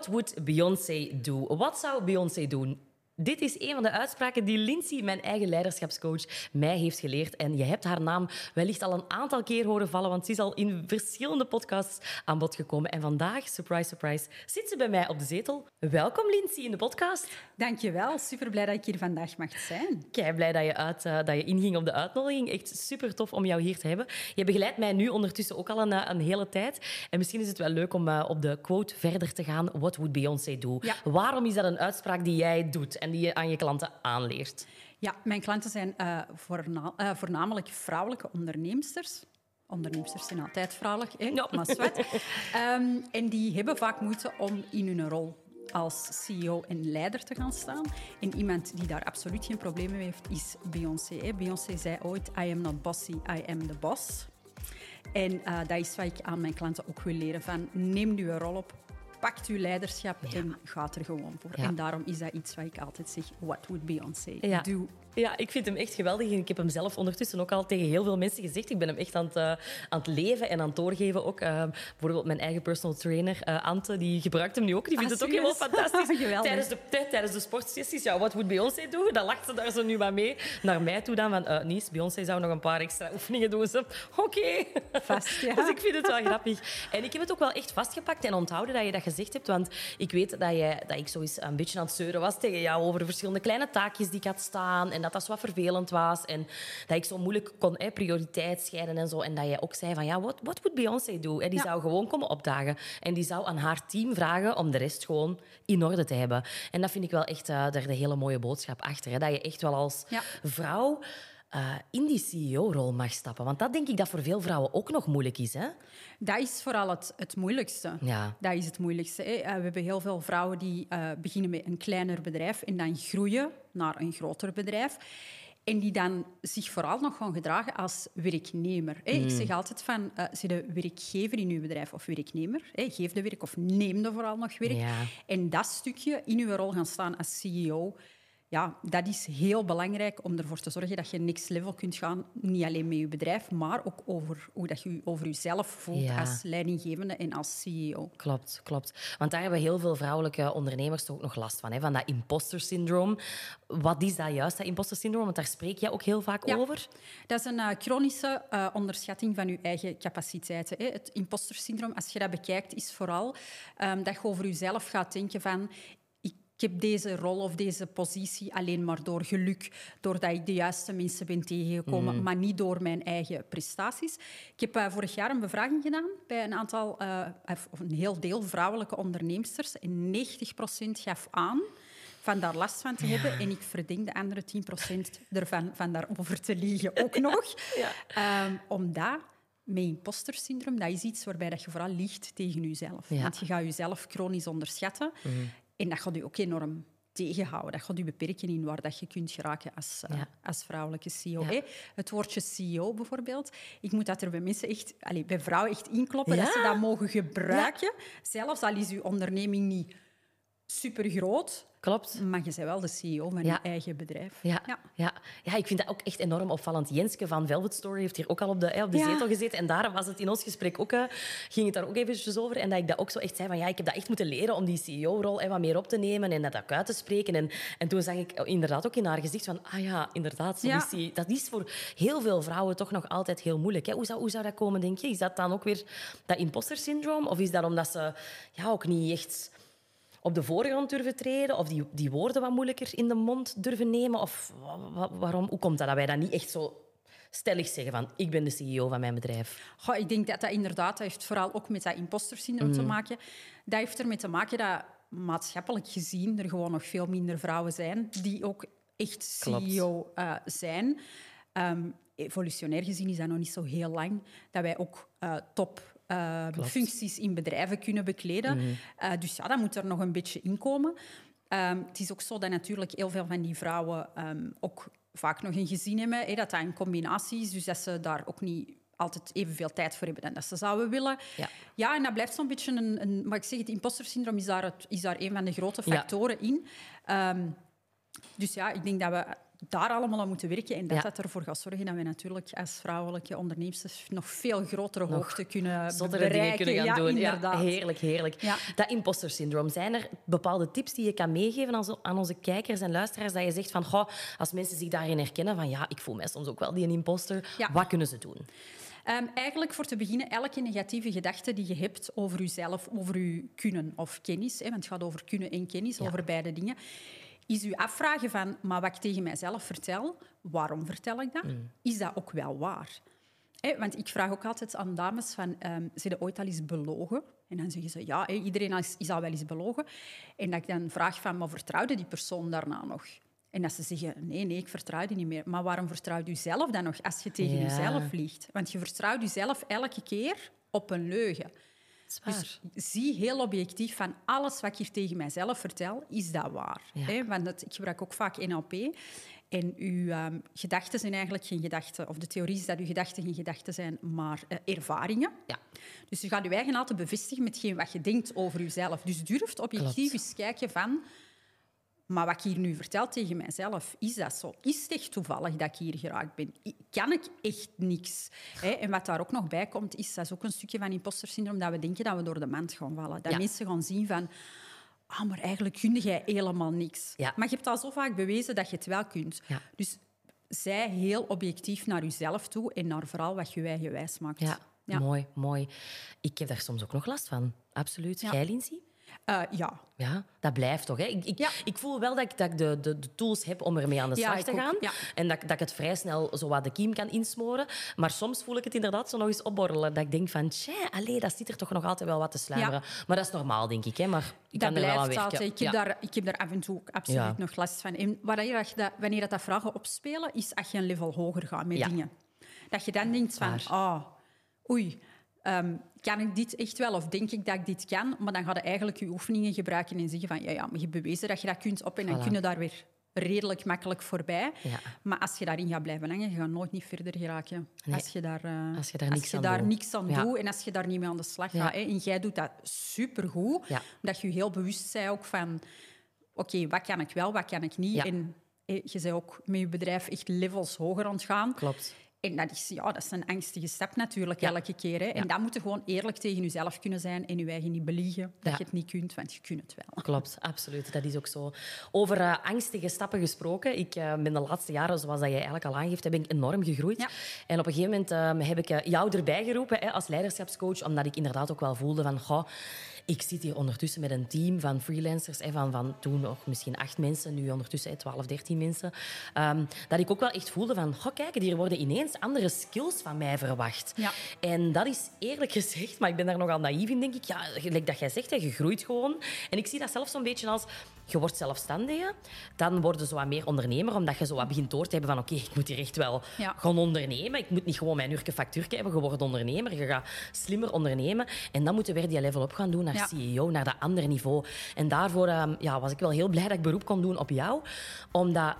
What would Beyoncé do? Wat zou Beyoncé doen? Dit is een van de uitspraken die Lindsay, mijn eigen leiderschapscoach, mij heeft geleerd. En je hebt haar naam wellicht al een aantal keer horen vallen, want ze is al in verschillende podcasts aan bod gekomen. En vandaag, surprise, surprise, zit ze bij mij op de zetel. Welkom Lindsay in de podcast. Dankjewel, super blij dat ik hier vandaag mag zijn. Kei blij dat je, uit, uh, dat je inging op de uitnodiging. Echt super tof om jou hier te hebben. Je begeleidt mij nu ondertussen ook al een, eh, een hele tijd. En misschien is het wel leuk om uh, op de quote verder te gaan. What would Beyoncé do? Ja. Waarom is dat een uitspraak die jij doet en die je aan je klanten aanleert? Ja, mijn klanten zijn uh, voorna uh, voornamelijk vrouwelijke onderneemsters. Onderneemsters zijn altijd vrouwelijk, hè? Ja. maar zwart. um, en die hebben vaak moeite om in hun rol als CEO en leider te gaan staan. En iemand die daar absoluut geen problemen mee heeft, is Beyoncé. Beyoncé zei ooit, I am not bossy, I am the boss. En uh, dat is wat ik aan mijn klanten ook wil leren. Van, neem uw rol op, pakt uw leiderschap ja. en gaat er gewoon voor. Ja. En daarom is dat iets wat ik altijd zeg, what would Beyoncé do? Ja, ik vind hem echt geweldig. En ik heb hem zelf ondertussen ook al tegen heel veel mensen gezegd. Ik ben hem echt aan het, uh, aan het leven en aan het doorgeven. Ook, uh, bijvoorbeeld mijn eigen personal trainer, uh, Ante, die gebruikt hem nu ook. Die vindt ah, het ook helemaal fantastisch. tijdens, de, tijdens de sportsessies, ja, wat moet Beyoncé doen? Dan lacht ze daar zo nu maar mee naar mij toe dan. Van, Nies, Beyoncé zou nog een paar extra oefeningen doen. Oké. Okay. Vast, ja. Dus ik vind het wel grappig. En ik heb het ook wel echt vastgepakt en onthouden dat je dat gezegd hebt. Want ik weet dat, je, dat ik zo eens een beetje aan het zeuren was tegen jou over verschillende kleine taakjes die ik had staan. En dat dat zo wat vervelend was. En dat ik zo moeilijk kon hè, prioriteit scheiden en zo. En dat jij ook zei van, ja, wat would Beyoncé doen? Die Ja. zou gewoon komen opdagen. En die zou aan haar team vragen om de rest gewoon in orde te hebben. En dat vind ik wel echt uh, daar de hele mooie boodschap achter. Hè? Dat je echt wel als Ja. vrouw... Uh, in die CEO-rol mag stappen. Want dat denk ik dat voor veel vrouwen ook nog moeilijk is. Hè? Dat is vooral het, het moeilijkste. Ja. Dat is het moeilijkste. Hè. Uh, we hebben heel veel vrouwen die uh, beginnen met een kleiner bedrijf en dan groeien naar een groter bedrijf. En die dan zich vooral nog gaan gedragen als werknemer. Mm. Ik zeg altijd van, uh, zie de werkgever in uw bedrijf of werknemer. Hè, geef de werk of neem de vooral nog werk. Ja. En dat stukje in uw rol gaan staan als CEO... Ja, dat is heel belangrijk om ervoor te zorgen dat je next level kunt gaan. Niet alleen met je bedrijf, maar ook over hoe dat je over jezelf voelt Ja. als leidinggevende en als CEO. Klopt, klopt. Want daar hebben heel veel vrouwelijke ondernemers toch ook nog last van. Hè? Van dat imposter syndroom. Wat is dat juist, dat imposter syndroom? Want daar spreek jij ook heel vaak Ja. over. Dat is een uh, chronische uh, onderschatting van je eigen capaciteiten. Hè. Het imposter syndroom, als je dat bekijkt, is vooral um, dat je over jezelf gaat denken van ik heb deze rol of deze positie alleen maar door geluk, doordat ik de juiste mensen ben tegengekomen, mm. maar niet door mijn eigen prestaties. Ik heb uh, vorig jaar een bevraging gedaan bij een aantal, uh, of een heel deel vrouwelijke onderneemsters. En 90% gaf aan van daar last van te ja. hebben. En ik verdenk de andere 10% ervan van daarover te liegen ook nog. Ja. Um, omdat met imposter syndroom, dat is iets waarbij dat je vooral liegt tegen jezelf. Ja. Want je gaat jezelf chronisch onderschatten. Mm. En dat gaat je ook enorm tegenhouden. Dat gaat je beperken in waar dat je kunt geraken als, uh, Ja. als vrouwelijke CEO. Ja. Het woordje CEO bijvoorbeeld. Ik moet dat er bij mensen echt, allez, bij vrouwen echt inkloppen, Ja. dat ze dat mogen gebruiken. Zelfs al is je onderneming niet super groot, Klopt. maar je bent wel de CEO van Ja. je eigen bedrijf. Ja, ja. Ja. ik vind dat ook echt enorm opvallend. Jenske van Velvet Story heeft hier ook al op de, op de Ja. zetel gezeten. En daar was het in ons gesprek ook, eh, ging het daar ook eventjes over. En dat ik dat ook zo echt zei van, ja, ik heb dat echt moeten leren om die CEO-rol wat meer op te nemen en dat ook uit te spreken. En, en toen zag ik inderdaad ook in haar gezicht van, ah ja, inderdaad, zo is die. dat is voor heel veel vrouwen toch nog altijd heel moeilijk. Hè? Hoe, zou, hoe zou dat komen, denk je? Is dat dan ook weer dat imposter syndroom? Of is dat omdat ze ja, ook niet echt op de voorgrond durven treden? Of die, die woorden wat moeilijker in de mond durven nemen? Of wa- wa- waarom? Hoe komt dat dat wij dat niet echt zo stellig zeggen van ik ben de CEO van mijn bedrijf? Goh, ik denk dat dat inderdaad, dat heeft vooral ook met dat imposter syndroom Mm. te maken. Dat heeft ermee te maken dat maatschappelijk gezien er gewoon nog veel minder vrouwen zijn die ook echt. CEO uh, zijn. Um, evolutionair gezien is dat nog niet zo heel lang dat wij ook uh, top uh, functies in bedrijven kunnen bekleden. Mhm. Uh, dus ja, dat moet er nog een beetje in komen. Um, het is ook zo dat natuurlijk heel veel van die vrouwen um, ook vaak nog een gezin hebben, hè, dat dat een combinatie is, dus dat ze daar ook niet altijd evenveel tijd voor hebben dan dat ze zouden willen. Ja, ja en dat blijft zo'n beetje een, een... Maar ik zeg, het imposter syndroom is daar, het, is daar een van de grote factoren ja. in. Um, dus ja, ik denk dat we daar allemaal aan moeten werken. En dat Ja. dat ervoor gaat zorgen dat we natuurlijk als vrouwelijke onderneemsters nog veel grotere hoogte kunnen bereiken. kunnen gaan ja, doen. Inderdaad. Ja, heerlijk, heerlijk. Ja. Dat imposter syndroom. Zijn er bepaalde tips die je kan meegeven aan, onze kijkers en luisteraars? Dat je zegt van, goh, als mensen zich daarin herkennen, van ja, ik voel mij soms ook wel die een imposter. Wat kunnen ze doen? Ehm, eigenlijk voor te beginnen, elke negatieve gedachte die je hebt over jezelf, over je kunnen of kennis, hè, want het gaat over kunnen en kennis, over beide dingen, is u afvragen van, maar wat ik tegen mijzelf vertel, waarom vertel ik dat? Mm. Is dat ook wel waar? Hè, want ik vraag ook altijd aan dames van, ze ooit al eens belogen? En dan zeggen ze, ja, iedereen is, is al wel eens belogen. En dat ik dan vraag van, maar vertrouwde die persoon daarna nog? En dat ze zeggen, nee, nee, ik vertrouw die niet meer. Maar waarom vertrouwt u zelf dan nog als je tegen Ja. jezelf liegt? Want je vertrouwt jezelf elke keer op een leugen. Dus zie heel objectief van alles wat ik hier tegen mijzelf vertel, is dat waar? Ja. Hè? Want het- ik gebruik ook vaak NLP. En uw ehm, gedachten zijn eigenlijk geen gedachten, of de theorie is dat uw gedachten geen gedachten zijn, maar eh, ervaringen. Ja. Dus je gaat je eigen altijd bevestigen met wat je denkt over jezelf. Dus durft objectief Klopt. eens kijken van... Maar wat ik hier nu vertel tegen mijzelf, is dat zo? Is het echt toevallig dat ik hier geraakt ben? Kan ik echt niks? Hè? En wat daar ook nog bij komt, is dat is ook een stukje van imposter syndroom, dat we denken dat we door de mand gaan vallen. Dat Ja. mensen gaan zien van... Ah, maar eigenlijk kun jij helemaal niks. Ja. Maar je hebt al zo vaak bewezen dat je het wel kunt. Ja. Dus zij heel objectief naar jezelf toe en naar vooral wat je eigen wijs maakt. Ja, mooi, mooi. Ik heb daar soms ook nog last van. Absoluut. Jij, Lindsay? Eh, ja. Ja, dat blijft toch. Hè? Ik, ik, Ja. ik voel wel dat ik, dat ik de, de, de tools heb om ermee aan de slag te gaan. Ja. En dat, ik- dat ik het vrij snel zo wat de kiem kan insmoren. Maar soms voel ik het inderdaad zo nog eens opborrelen. Dat ik denk van, tja, allee, dat zit er toch nog altijd wel wat te sluimeren. Maar dat is normaal, denk ik. Hè? Maar ik Dat kan er wel aan blijft altijd. Ik heb, daar, ik heb daar af en toe ook absoluut nog last van. En wanneer, dat, wanneer dat, vragen opspelen, is als je een level hoger gaat met dingen. Dat je dan denkt van, ah, oei, ehm, kan ik dit echt wel? Of denk ik dat ik dit kan? Maar dan ga je eigenlijk je oefeningen gebruiken en zeggen van, ja, ja, maar je hebt bewezen dat je dat kunt op en dan Voilà. kun je daar weer redelijk makkelijk voorbij. Ja. Maar als je daarin gaat blijven hangen, je gaat nooit niet verder geraken. Nee. Als je daar, eh, Als je daar niks je aan daar doet. niks aan Ja. doet en als je daar niet mee aan de slag gaat. Hè. En jij doet dat supergoed. Ja. Dat je je heel bewust bent ook van... Oké, wat kan ik wel, wat kan ik niet? En je bent ook met je bedrijf echt levels hoger aan het gaan. Klopt. En dat is, ja, dat is een angstige stap natuurlijk, Ja. elke keer. Hè. En Ja. dat moet je gewoon eerlijk tegen jezelf kunnen zijn en je eigen niet beliegen dat Ja. je het niet kunt, want je kunt het wel. Klopt, absoluut. Dat is ook zo. Over eh, angstige stappen gesproken. Ik eh, ben de laatste jaren, zoals dat jij eigenlijk al aangeeft, heb ik enorm gegroeid. En op een gegeven moment eh, heb ik eh, jou erbij geroepen hè, als leiderschapscoach, omdat ik inderdaad ook wel voelde van... Goh, ik zit hier ondertussen met een team van freelancers, hè, van, van toen nog misschien acht mensen, nu ondertussen hè, 12, 13 mensen. Ehm, dat ik ook wel echt voelde van, goh, kijk, hier worden ineens andere skills van mij verwacht. Ja. En dat is eerlijk gezegd, maar ik ben daar nogal naïef in, denk ik. Ja, gelijk dat jij zegt, je groeit gewoon. En ik zie dat zelf zo'n beetje als... Je wordt zelfstandige, dan word je zo wat meer ondernemer, omdat je zo wat begint door te hebben van oké, ik moet hier echt wel Ja. gaan ondernemen. Ik moet niet gewoon mijn uurke factuurtje hebben. Je wordt ondernemer, je gaat slimmer ondernemen. En dan moeten we weer die level op gaan doen naar Ja. CEO, naar dat andere niveau. En daarvoor ehm, ja, was ik wel heel blij dat ik beroep kon doen op jou, omdat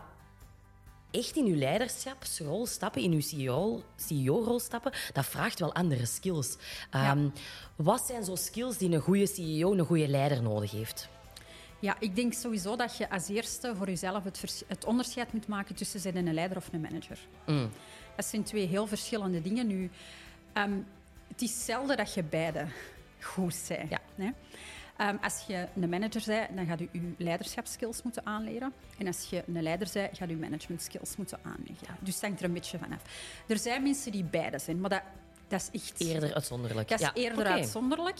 echt in uw leiderschapsrol stappen, in uw CEO CEO-rol stappen, dat vraagt wel andere skills. Ehm, Wat zijn zo skills die een goede CEO, een goede leider nodig heeft? Ja, ik denk sowieso dat je als eerste voor jezelf het, het onderscheid moet maken tussen zijn een leider of een manager. Dat zijn twee heel verschillende dingen. Nu, ehm, het is zelden dat je beide goed zijn. Ja. Ehm, als je een manager bent, dan gaat je je leiderschapskills moeten aanleren. En als je een leider bent, gaat je management skills moeten aanleren. Dus het hangt er een beetje vanaf. Er zijn mensen die beide zijn, maar dat, dat is echt... Eerder uitzonderlijk. Dat is Ja, eerder uitzonderlijk.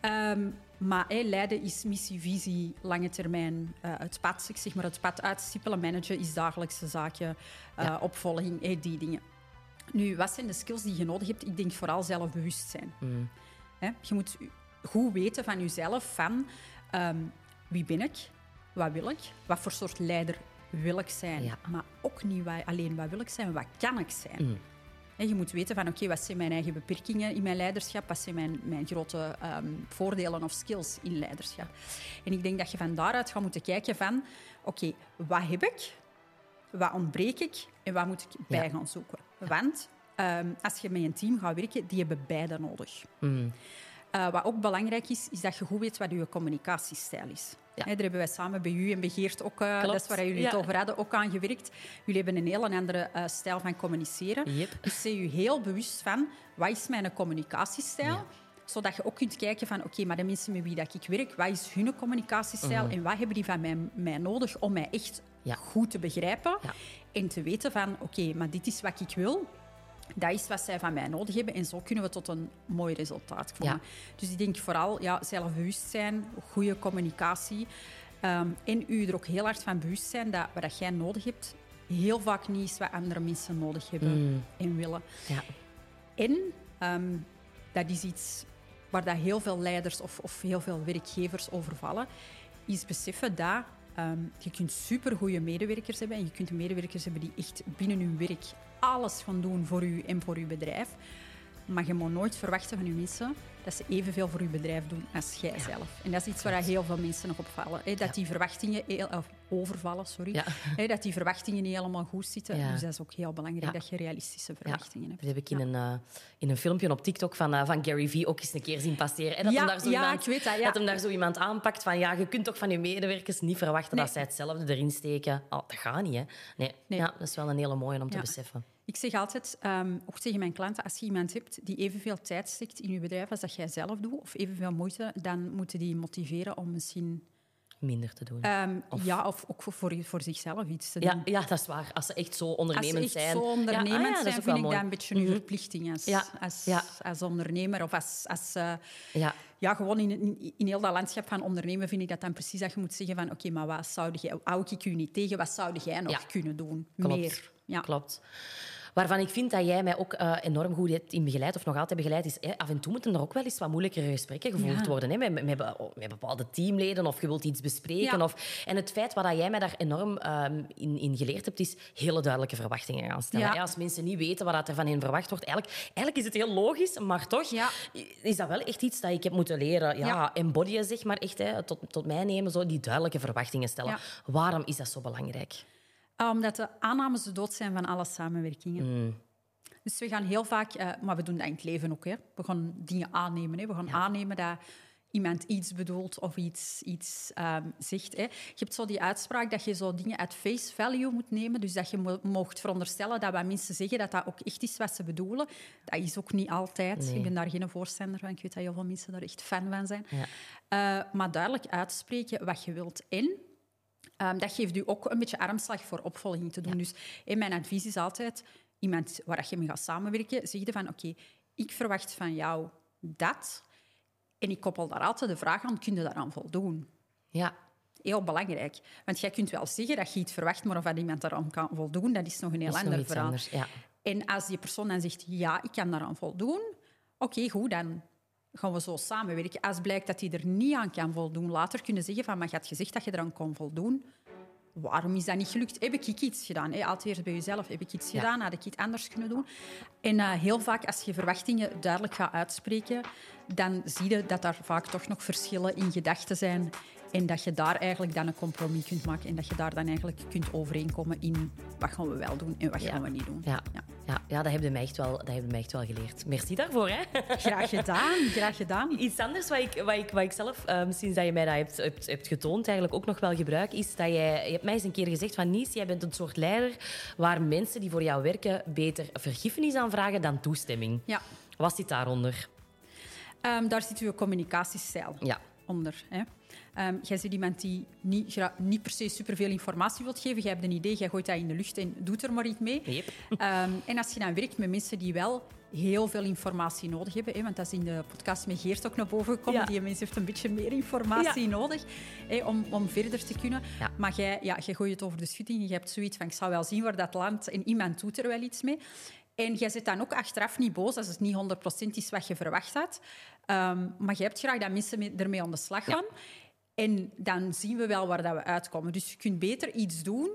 Ehm, maar leiden is missie, visie, lange termijn. eh, het pad, ik zeg maar het pad uitstippelen, managen is dagelijkse zaken, eh, Ja. opvolging, hé, die dingen. Nu, wat zijn de skills die je nodig hebt? Ik denk vooral zelfbewustzijn. Mm. Hè, je moet goed weten van jezelf, van ehm, wie ben ik, wat wil ik, wat voor soort leider wil ik zijn. Ja. Maar ook niet alleen wat wil ik zijn, wat kan ik zijn. Mm. Je moet weten van oké, wat zijn mijn eigen beperkingen in mijn leiderschap, wat zijn mijn, mijn grote ehm, voordelen of skills in leiderschap. En ik denk dat je van daaruit gaat moeten kijken van oké, wat heb ik, wat ontbreek ik en wat moet ik bij Ja. gaan zoeken. Want ehm, als je met een team gaat werken, die hebben beide nodig. Mm. Uh, wat ook belangrijk is, is dat je goed weet wat je communicatiestijl is. Ja. Daar hebben wij samen bij u en bij Geert ook, uh, dat is waar jullie het over hadden, ook aan gewerkt. Jullie hebben een heel andere uh, stijl van communiceren. Yep. Dus zijn je heel bewust van, wat is mijn communicatiestijl? Ja. Zodat je ook kunt kijken van, oké, okay, maar de mensen met wie dat ik werk, wat is hun communicatiestijl Mhm. en wat hebben die van mij, mij nodig om mij echt goed te begrijpen en te weten van, oké, maar dit is wat ik wil. Dat is wat zij van mij nodig hebben en zo kunnen we tot een mooi resultaat komen. Ja. Dus ik denk vooral ja, zelfbewustzijn, goede communicatie ehm, en u er ook heel hard van bewust zijn dat wat jij nodig hebt heel vaak niet is wat andere mensen nodig hebben en willen. Ja. En ehm, dat is iets waar dat heel veel leiders of, of heel veel werkgevers overvallen, is beseffen dat ehm, je kunt supergoeie medewerkers hebben en je kunt medewerkers hebben die echt binnen hun werk alles gaan doen voor u en voor uw bedrijf. Maar je moet nooit verwachten van uw mensen dat ze evenveel voor uw bedrijf doen als jij zelf. En dat is iets waar heel veel mensen nog op vallen. Hè? Dat Ja. die verwachtingen heel, of overvallen, sorry. Ja. Hè? Dat die verwachtingen niet helemaal goed zitten. Dus dat is ook heel belangrijk dat je realistische verwachtingen hebt. Dat heb ik in, een, eh, in een filmpje op TikTok van, eh, van Gary Vee ook eens een keer zien passeren. En dat, hem daar zo iemand, ik weet dat, hem daar zo iemand aanpakt van ja, je kunt toch van je medewerkers niet verwachten Nee. dat zij hetzelfde erin steken. Oh, dat gaat niet, hè? Nee. Nee. Ja, dat is wel een hele mooie om te beseffen. Ik zeg altijd, ehm, ook tegen mijn klanten, als je iemand hebt die evenveel tijd steekt in je bedrijf als dat jij zelf doet, of evenveel moeite, dan moeten die motiveren om misschien... Minder te doen. ehm, Ja, of ook voor, voor, zichzelf iets te ja, doen. ja, dat is waar. Als ze echt zo Als ondernemend ze echt zijn. zo ondernemend ja, ah ja, zijn, vind ik mooi. dat een beetje een verplichting als, Ja, als, ja. als ondernemer. Of als, als, eh, Ja. ja, gewoon in, in, heel dat landschap van ondernemen vind ik dat dan precies dat je moet zeggen van oké, maar wat zou jij, hou ik u niet tegen, wat zou jij nog Ja. kunnen doen? Klopt. Meer. Ja. Klopt. Waarvan ik vind dat jij mij ook eh, enorm goed hebt in begeleid, of nog altijd begeleid, is hè, af en toe moeten er ook wel eens wat moeilijkere gesprekken gevoerd Ja. worden. Hè, met, met, met bepaalde teamleden, of je wilt iets bespreken. Ja. Of, en het feit wat jij mij daar enorm ehm, in, in geleerd hebt, is hele duidelijke verwachtingen gaan stellen. Ja. Als mensen niet weten wat er van hen verwacht wordt, eigenlijk, eigenlijk is het heel logisch, maar toch is dat wel echt iets dat ik heb moeten leren. Ja, embodyen, zeg maar, echt, hè, tot, tot mij nemen, zo, die duidelijke verwachtingen stellen. Waarom is dat zo belangrijk? Omdat de aannames de dood zijn van alle samenwerkingen. Mm. Dus we gaan heel vaak, eh, maar we doen dat in het leven ook. Hè. We gaan dingen aannemen. Hè. We gaan aannemen dat iemand iets bedoelt of iets, iets ehm, zegt. Hè. Je hebt zo die uitspraak dat je zo dingen at face value moet nemen. Dus dat je mo- mocht veronderstellen dat wat mensen zeggen, dat dat ook echt is wat ze bedoelen. Dat is ook niet altijd. Nee. Ik ben daar geen voorstander van. Ik weet dat heel veel mensen daar echt fan van zijn. Ja. Eh, maar duidelijk uitspreken wat je wilt. En Ehm, dat geeft u ook een beetje armslag voor opvolging te doen. Dus hè, mijn advies is altijd, iemand waar je mee gaat samenwerken, zeg je van, oké, ik verwacht van jou dat. En ik koppel daar altijd de vraag aan, kun je daaraan voldoen? Ja, Heel belangrijk. Want jij kunt wel zeggen dat je iets verwacht, maar of dat iemand daaraan kan voldoen, dat is nog een heel ander verhaal. anders. Ja. En als die persoon dan zegt, ja, ik kan daaraan voldoen, oké, goed, dan gaan we zo samenwerken. Als blijkt dat hij er niet aan kan voldoen, later kunnen zeggen van, maar je had gezegd dat je eraan kon voldoen. Waarom is dat niet gelukt? Heb ik iets gedaan? Hè? Altijd eerst bij jezelf. Heb ik iets Ja. gedaan? Had ik iets anders kunnen doen? En eh, heel vaak, als je verwachtingen duidelijk gaat uitspreken, dan zie je dat daar vaak toch nog verschillen in gedachten zijn. En dat je daar eigenlijk dan een compromis kunt maken. En dat je daar dan eigenlijk kunt overeenkomen in wat gaan we wel doen en wat Ja. gaan we niet doen. Ja. Ja. Ja, ja, dat heb je mij echt wel, dat mij echt wel geleerd. Merci daarvoor. Hè? Graag gedaan, graag gedaan. Iets anders wat ik, wat ik, wat ik zelf, ehm, sinds dat je mij dat hebt, hebt, hebt getoond, eigenlijk ook nog wel gebruik, is dat jij... Je hebt mij eens een keer gezegd van, Nies, jij bent een soort leider waar mensen die voor jou werken beter vergiffenis aanvragen dan toestemming. Ja. Wat zit daaronder? Ehm, daar zit uw communicatiestijl Ja. onder. Hè. Ehm, jij bent iemand die niet, niet per se superveel informatie wilt geven. Jij hebt een idee, jij gooit dat in de lucht en doet er maar iets mee. Yep. Ehm, en als je dan werkt met mensen die wel heel veel informatie nodig hebben, hè, want dat is in de podcast met Geert ook naar boven gekomen, Ja. die mens heeft een beetje meer informatie nodig hè, om, om verder te kunnen. Ja. Maar jij, ja, jij gooit het over de schutting, je hebt zoiets van, ik zou wel zien waar dat landt en iemand doet er wel iets mee. En jij zit dan ook achteraf niet boos als het niet 100% is wat je verwacht had. Ehm, maar je hebt graag dat mensen mee- ermee aan de slag gaan. En dan zien we wel waar dat we uitkomen. Dus je kunt beter iets doen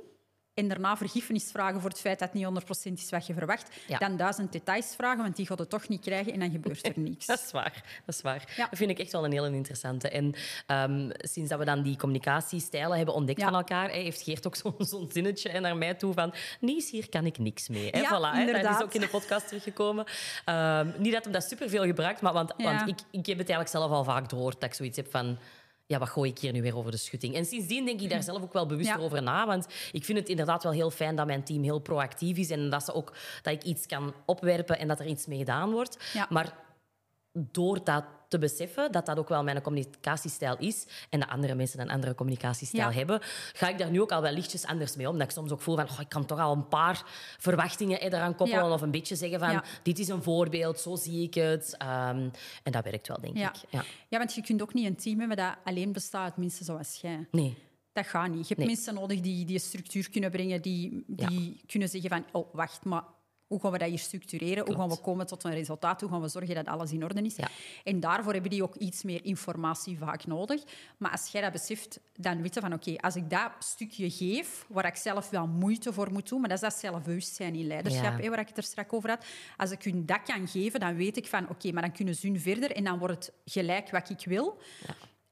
en daarna vergiffenis vragen voor het feit dat het niet 100% is wat je verwacht, Ja. dan duizend details vragen, want die gaat het toch niet krijgen en dan gebeurt er niks. Dat is waar. Dat is waar. Ja. Dat vind ik echt wel een hele interessante. En ehm, sinds dat we dan die communicatiestijlen hebben ontdekt Ja. van elkaar, heeft Geert ook zo'n zinnetje naar mij toe van Nies, hier kan ik niks mee. Ja, voilà. Dat is ook in de podcast teruggekomen. Ehm, niet dat hij dat superveel gebruikt, maar want, want ik, ik heb het eigenlijk zelf al vaak door dat ik zoiets heb van... Ja, wat gooi ik hier nu weer over de schutting? En sindsdien denk ik daar zelf ook wel bewuster Ja. over na. Want ik vind het inderdaad wel heel fijn dat mijn team heel proactief is. En dat, ze ook, dat ik iets kan opwerpen en dat er iets mee gedaan wordt. Ja. Maar door dat te beseffen, dat dat ook wel mijn communicatiestijl is en dat andere mensen een andere communicatiestijl Ja. hebben, ga ik daar nu ook al wel lichtjes anders mee om. Dat ik soms ook voel van, oh, ik kan toch al een paar verwachtingen eh, eraan koppelen Ja. of een beetje zeggen van, Ja. dit is een voorbeeld, zo zie ik het. Ehm, en dat werkt wel, denk ik. Ja. ja, want je kunt ook niet een team hebben dat alleen bestaat uit mensen zoals jij. Nee. Dat gaat niet. Je hebt Nee. mensen nodig die die structuur kunnen brengen, die, die kunnen zeggen van, oh, wacht, maar hoe gaan we dat hier structureren? Hoe gaan we komen tot een resultaat? Hoe gaan we zorgen dat alles in orde is? Ja. En daarvoor hebben die ook iets meer informatie vaak nodig. Maar als jij dat beseft, dan weet je van, oké, als ik dat stukje geef, waar ik zelf wel moeite voor moet doen, maar dat is dat zelfbewustzijn in leiderschap, Ja. hè, waar ik het er straks over had. Als ik hun dat kan geven, dan weet ik van, oké, maar dan kunnen ze hun verder en dan wordt het gelijk wat ik wil.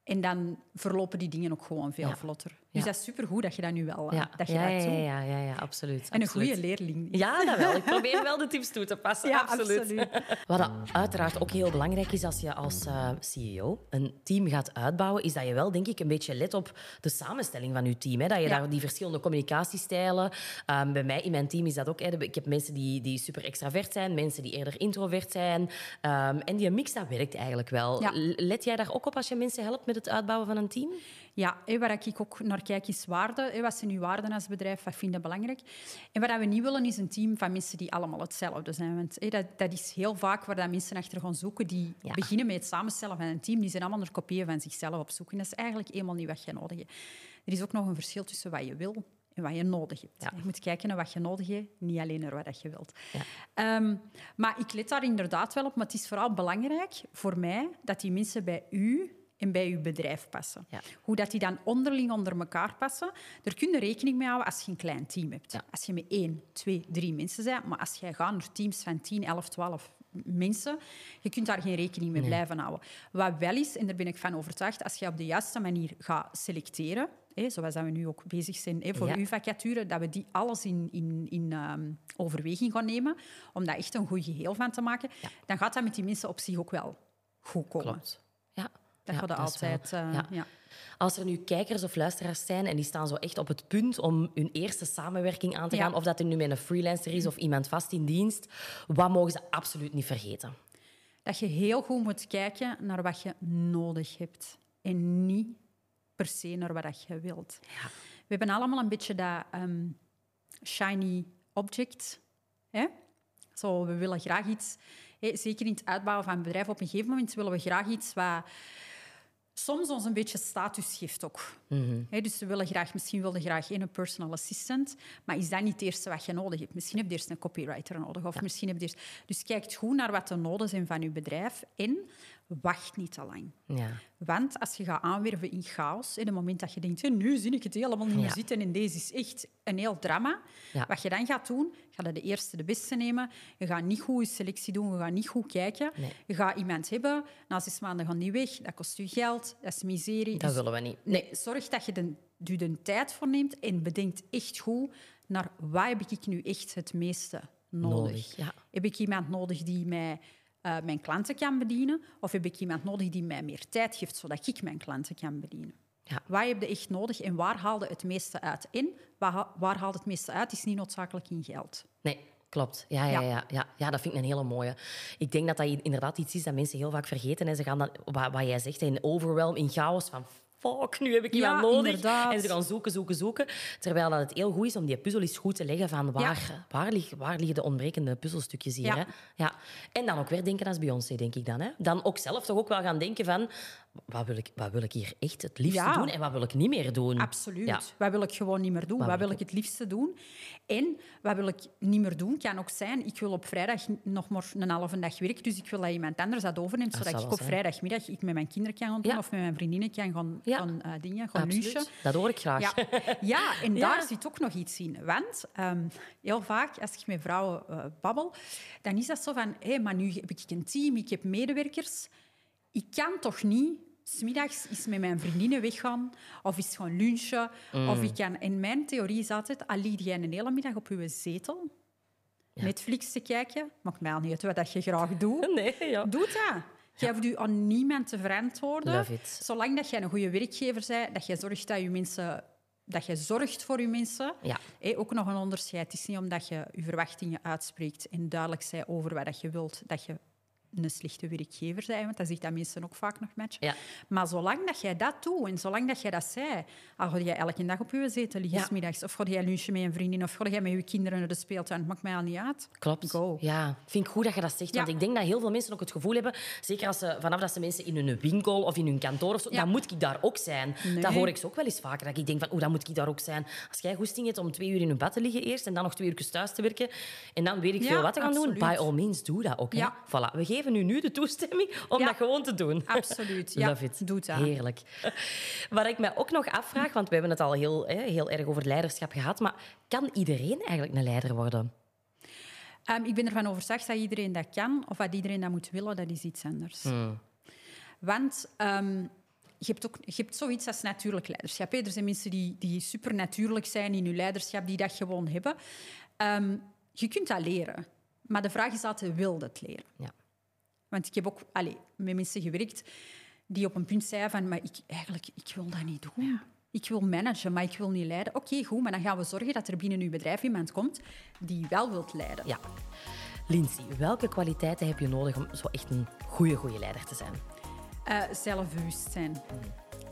En dan verlopen die dingen ook gewoon veel vlotter. Dus dat is supergoed dat je dat nu wel eh, Ja. dat je dat doet. ja, ja, ja, absoluut. En een goede leerling. Ja, dat wel. Ik probeer wel de tips toe te passen. Ja, absoluut. absoluut. Wat uiteraard ook heel belangrijk is als je als eh, CEO een team gaat uitbouwen, is dat je wel, denk ik, een beetje let op de samenstelling van je team. Hè? Dat je Ja. daar die verschillende communicatiestijlen... ehm, bij mij in mijn team is dat ook... Hè, ik heb mensen die, die super extravert zijn, mensen die eerder introvert zijn. ehm, en die mix, dat werkt eigenlijk wel. Ja. Let jij daar ook op als je mensen helpt met het uitbouwen van een team? Ja, waar ik ook naar kijk is waarde. Wat zijn uw waarden als bedrijf? Wat vinden belangrijk? En wat we niet willen is een team van mensen die allemaal hetzelfde zijn. Want dat, dat is heel vaak waar dat mensen achter gaan zoeken. Die Ja. beginnen met het samenstellen van een team. Die zijn allemaal naar kopieën van zichzelf op zoek. En dat is eigenlijk eenmaal niet wat je nodig hebt. Er is ook nog een verschil tussen wat je wil en wat je nodig hebt. Ja. Je moet kijken naar wat je nodig hebt, niet alleen naar wat je wilt. Ja. Ehm, maar ik let daar inderdaad wel op. Maar het is vooral belangrijk voor mij dat die mensen bij u en bij uw bedrijf passen. Ja. Hoe dat die dan onderling onder elkaar passen, daar kun je rekening mee houden als je een klein team hebt. Ja. Als je met één, twee, drie mensen bent, maar als jij gaat naar teams van 10, 11, 12 mensen, je kunt daar geen rekening mee blijven houden. Wat wel is, en daar ben ik van overtuigd, als je op de juiste manier gaat selecteren, zoals dat we nu ook bezig zijn voor Ja. uw vacature, dat we die alles in, in, in ehm, overweging gaan nemen, om daar echt een goed geheel van te maken, dan gaat dat met die mensen op zich ook wel goed komen. Klopt. Dat gaat altijd... eh, ja. Als er nu kijkers of luisteraars zijn en die staan zo echt op het punt om hun eerste samenwerking aan te gaan, of dat er nu met een freelancer is of iemand vast in dienst, wat mogen ze absoluut niet vergeten? dat je heel goed moet kijken naar wat je nodig hebt. En niet per se naar wat dat je wilt. Ja. We hebben allemaal een beetje dat ehm, shiny object. Hè? Zo, we willen graag iets... hè, zeker in het uitbouwen van een bedrijf, op een gegeven moment willen we graag iets wat soms ons een beetje status geeft ook. Hè, dus we willen graag, misschien wilde graag een personal assistant, maar is dat niet het eerste wat je nodig hebt? Misschien heb je eerst een copywriter nodig. Of misschien heb je eerst... Dus kijk goed naar wat de noden zijn van je bedrijf en wacht niet te lang. Ja. Want als je gaat aanwerven in chaos, in het moment dat je denkt, "Hé, nu zie ik het helemaal niet meer Ja. zitten en deze is echt een heel drama, Ja. wat je dan gaat doen, ga je de eerste de beste nemen. Je gaat niet goed je selectie doen, je gaat niet goed kijken. Nee. Je gaat iemand hebben, na zes maanden gaan die weg, dat kost je geld, dat is miserie. Dat Dus willen we niet. Nee, zorg dat je de, je de tijd voor neemt en bedenkt echt goed naar wat heb ik nu echt het meeste nodig. Nodig. Heb ik iemand nodig die mij eh, mijn klanten kan bedienen? Of heb ik iemand nodig die mij meer tijd geeft, zodat ik mijn klanten kan bedienen? Ja. Wat heb je echt nodig en waar haalde het meeste uit? En waar, waar haalt het meeste uit, is niet noodzakelijk in geld. Nee, klopt. Ja, ja, Ja. ja. Ja, ja. dat vind ik een hele mooie. Ik denk dat dat inderdaad iets is dat mensen heel vaak vergeten. En ze gaan dan, wat, wat jij zegt, in overwhelm, in chaos van... Fuck, nu heb ik Ja, iemand nodig. inderdaad. En ze gaan zoeken, zoeken, zoeken. Terwijl dat het heel goed is om die puzzel eens goed te leggen van waar, waar, lig- waar liggen de ontbrekende puzzelstukjes hier. Ja. Hè? Ja. En dan ook weer denken als Beyoncé, denk ik dan. Hè? Dan ook zelf toch ook wel gaan denken van... wat wil, ik, wat wil ik hier echt het liefste Ja. doen en wat wil ik niet meer doen? Absoluut. Ja. Wat wil ik gewoon niet meer doen? Wat, wil wil ik het liefste doen? En wat wil ik niet meer doen? Kan ook zijn, ik wil op vrijdag nog maar een halve dag werken, dus ik wil dat iemand anders dat overneemt, Dat zodat ik op zijn. vrijdagmiddag ik met mijn kinderen kan gaan doen Ja. of met mijn vriendinnen kan gaan, gaan eh, dingen, gaan lunchen. Dat hoor ik graag. Ja, en daar zit ook nog iets in. Want ehm, heel vaak, als ik met vrouwen eh, babbel, dan is dat zo van... Hé, maar nu heb ik een team, ik heb medewerkers. Ik kan toch niet... Smiddags eens met mijn vriendinnen weggaan of eens gaan lunchen. Mm. Of ik kan... En mijn theorie is altijd, al lig jij een hele middag op je zetel Netflix te kijken, maakt mij al niet uit wat dat je graag doet. Nee, ja. Doe dat. Je hoeft je aan niemand te verantwoorden. Zolang dat jij een goede werkgever bent, dat je zorgt dat je mensen dat je zorgt voor je mensen. Ja. Ook nog een onderscheid. Het is niet omdat je je verwachtingen uitspreekt en duidelijk zei over wat je wilt, dat je een slechte werkgever bent. Want dat zegt dat mensen ook vaak nog matchen. Ja. Maar zolang dat jij dat doet en zolang dat jij dat zei, al ga jij elke dag op je zetel liggen Ja. middags, of ga jij lunchen met een vriendin, of ga jij met je kinderen naar de speeltuin, het maakt mij al niet uit. Klopt. Go. Ja, vind ik goed dat je dat zegt. Want ik denk dat heel veel mensen ook het gevoel hebben, zeker als ze, vanaf dat ze mensen in hun winkel of in hun kantoor of zo, dan moet ik daar ook zijn. Nee. Dat hoor ik ze ook wel eens vaker. Dat ik denk van, oh, dan moet ik daar ook zijn. Als jij goesting hebt om twee uur in hun bed te liggen eerst en dan nog twee uur thuis te werken en dan weet ik veel wat te gaan absoluut. doen, by all means, doe dat ook. hè. Voilà. We geven u nu de toestemming om Ja. dat gewoon te doen. Absoluut. Ja, Love it. doe dat. Heerlijk. Wat ik mij ook nog afvraag, want we hebben het al heel, hè, heel erg over leiderschap gehad, maar kan iedereen eigenlijk een leider worden? Ehm, ik ben ervan overtuigd dat iedereen dat kan, of dat iedereen dat moet willen, dat is iets anders. Want ehm, je, hebt ook, je hebt zoiets als natuurlijk leiderschap. hè. Er zijn mensen die, die supernatuurlijk zijn in hun leiderschap, die dat gewoon hebben. Ehm, je kunt dat leren. Maar de vraag is altijd, wil je het leren? Ja. Want ik heb ook allee, met mensen gewerkt die op een punt zeiden van... Maar ik, eigenlijk, ik wil dat niet doen. Ik wil managen, maar ik wil niet leiden. Oké, goed, maar dan gaan we zorgen dat er binnen uw bedrijf iemand komt die wel wilt leiden. Ja. Lindsay, welke kwaliteiten heb je nodig om zo echt een goede, goede leider te zijn? Eh, zelfbewustzijn.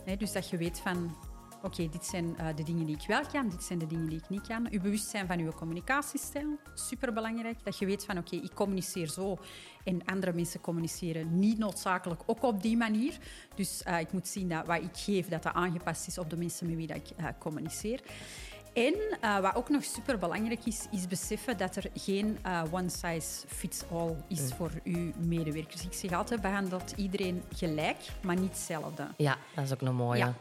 Hè, dus dat je weet van... Oké, dit zijn eh, de dingen die ik wel kan, dit zijn de dingen die ik niet kan. Je bewustzijn van je communicatiestijl, superbelangrijk. Dat je weet van, oké, ik communiceer zo en andere mensen communiceren niet noodzakelijk ook op die manier. Dus eh, ik moet zien dat wat ik geef, dat dat aangepast is op de mensen met wie dat ik eh, communiceer. En eh, wat ook nog superbelangrijk is, is beseffen dat er geen eh, one size fits all is voor uw medewerkers. Ik zeg altijd, behandelt iedereen gelijk, maar niet hetzelfde. Ja, dat is ook mooie. Ja.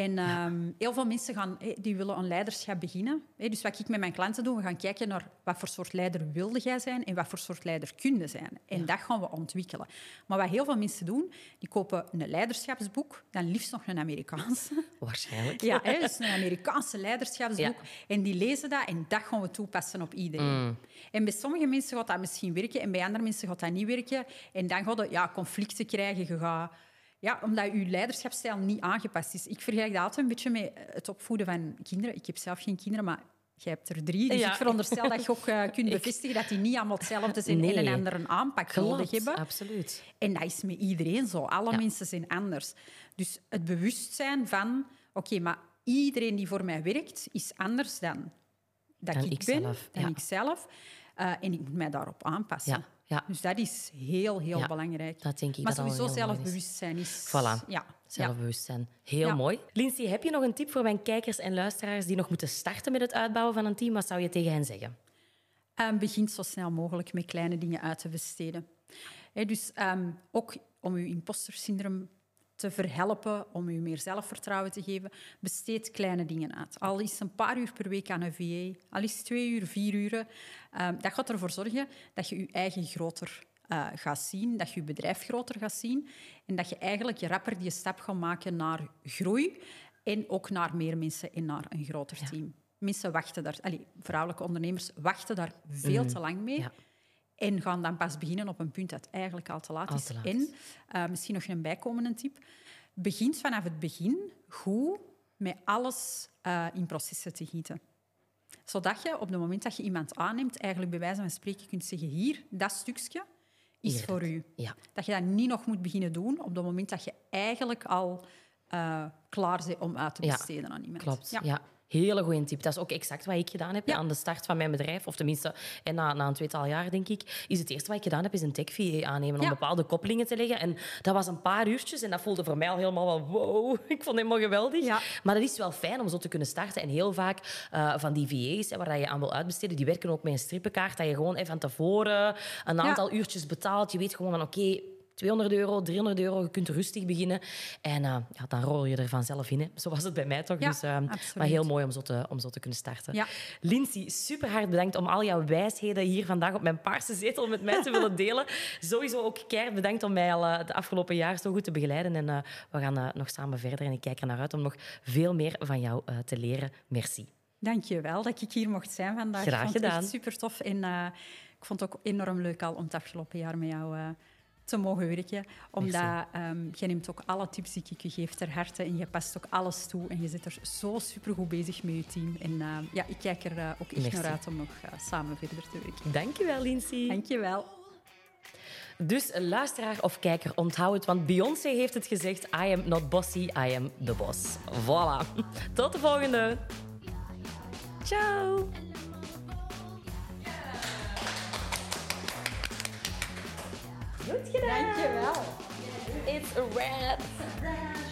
En ehm, heel veel mensen gaan, hé, die willen een leiderschap beginnen. Hé, dus wat ik met mijn klanten doe, we gaan kijken naar wat voor soort leider wilde jij zijn en wat voor soort leider kun je zijn. En dat gaan we ontwikkelen. Maar wat heel veel mensen doen, die kopen een leiderschapsboek, dan liefst nog een Amerikaanse. Waarschijnlijk. Ja, dus een Amerikaanse leiderschapsboek. Ja. En die lezen dat en dat gaan we toepassen op iedereen. En bij sommige mensen gaat dat misschien werken en bij andere mensen gaat dat niet werken. En dan gaat je ja, conflicten krijgen. Je gaat, ja, omdat je leiderschapsstijl niet aangepast is. Ik vergelijk dat altijd een beetje met het opvoeden van kinderen. Ik heb zelf geen kinderen, maar jij hebt er drie. Dus Ja. ik veronderstel dat je ook eh, kunt bevestigen dat die niet allemaal hetzelfde zijn Nee. en een andere aanpak nodig hebben. absoluut. En dat is met iedereen zo. Alle Ja. mensen zijn anders. Dus het bewustzijn van... Oké, maar iedereen die voor mij werkt, is anders dan dat Dan ik, ben, zelf, dan ja. ik zelf. Eh, en ik moet mij daarop aanpassen. Ja. Dus dat is heel, heel Ja, belangrijk. dat denk ik maar dat sowieso is. zelfbewustzijn is... Voilà. Ja. Zelfbewustzijn. Heel Ja. mooi. Lindsay, heb je nog een tip voor mijn kijkers en luisteraars die nog moeten starten met het uitbouwen van een team? Wat zou je tegen hen zeggen? Ehm, begint zo snel mogelijk met kleine dingen uit te besteden. Dus ehm, ook om uw imposter-syndroom te verhelpen, om u meer zelfvertrouwen te geven, besteed kleine dingen uit. Al is een paar uur per week aan een VA, al is twee uur, vier uur. ehm, dat gaat ervoor zorgen dat je je eigen groter eh, gaat zien, dat je je bedrijf groter gaat zien en dat je eigenlijk rapper die stap gaat maken naar groei en ook naar meer mensen en naar een groter team. Mensen wachten daar, allee, vrouwelijke ondernemers wachten daar veel te lang mee. Mhm. Ja. En gaan dan pas beginnen op een punt dat eigenlijk al te laat Al is. te laat en eh, misschien nog een bijkomende tip. Begint vanaf het begin goed met alles eh, in processen te gieten. Zodat je op het moment dat je iemand aanneemt, eigenlijk bij wijze van spreken kunt zeggen, hier, dat stukje is Hier, voor u. Ja. Dat je dat niet nog moet beginnen doen op het moment dat je eigenlijk al eh, klaar bent om uit te Ja, besteden aan iemand. Klopt, Ja. ja. Hele goede tip. Dat is ook exact wat ik gedaan heb Ja. aan de start van mijn bedrijf. Of tenminste, en na, na een tweetal jaar, denk ik, is het eerste wat ik gedaan heb, is een tech VA aannemen om bepaalde koppelingen te leggen. En dat was een paar uurtjes en dat voelde voor mij al helemaal wel wow. Ik vond het helemaal geweldig. Ja. Maar dat is wel fijn om zo te kunnen starten. En heel vaak eh, van die VA's, hè, waar je aan wil uitbesteden, die werken ook met een strippenkaart. Dat je gewoon even van tevoren een aantal uurtjes betaalt. Je weet gewoon van oké, 200 euro, 300 euro, je kunt rustig beginnen. En eh, ja, dan rol je er vanzelf in. Hè. Zo was het bij mij toch. Ja, dus, eh, absoluut. maar heel mooi om zo te, om zo te kunnen starten. Ja. Leontien, super hard bedankt om al jouw wijsheden hier vandaag op mijn paarse zetel met mij te willen delen. Sowieso ook keihard bedankt om mij al eh, de afgelopen jaar zo goed te begeleiden. En eh, we gaan nog samen verder. En ik kijk er naar uit om nog veel meer van jou te leren. Merci. Dank je wel dat ik hier mocht zijn vandaag. Graag ik vond het gedaan. echt super tof. En ik vond het ook enorm leuk al om het afgelopen jaar met jou te mogen werken. Omdat ehm je neemt ook alle tips die ik je geef ter harte en je past ook alles toe. En je zit er zo super goed bezig met je team. En eh, ja, ik kijk er eh, ook echt Merci. naar uit om nog eh, samen verder te werken. Dankjewel, Lindsay. Dank je wel. Dus luisteraar of kijker, onthoud het, want Beyoncé heeft het gezegd. I am not bossy, I am the boss. Voilà. Tot de volgende. Ciao. Goed gedaan. Dank je wel. It's a wrap.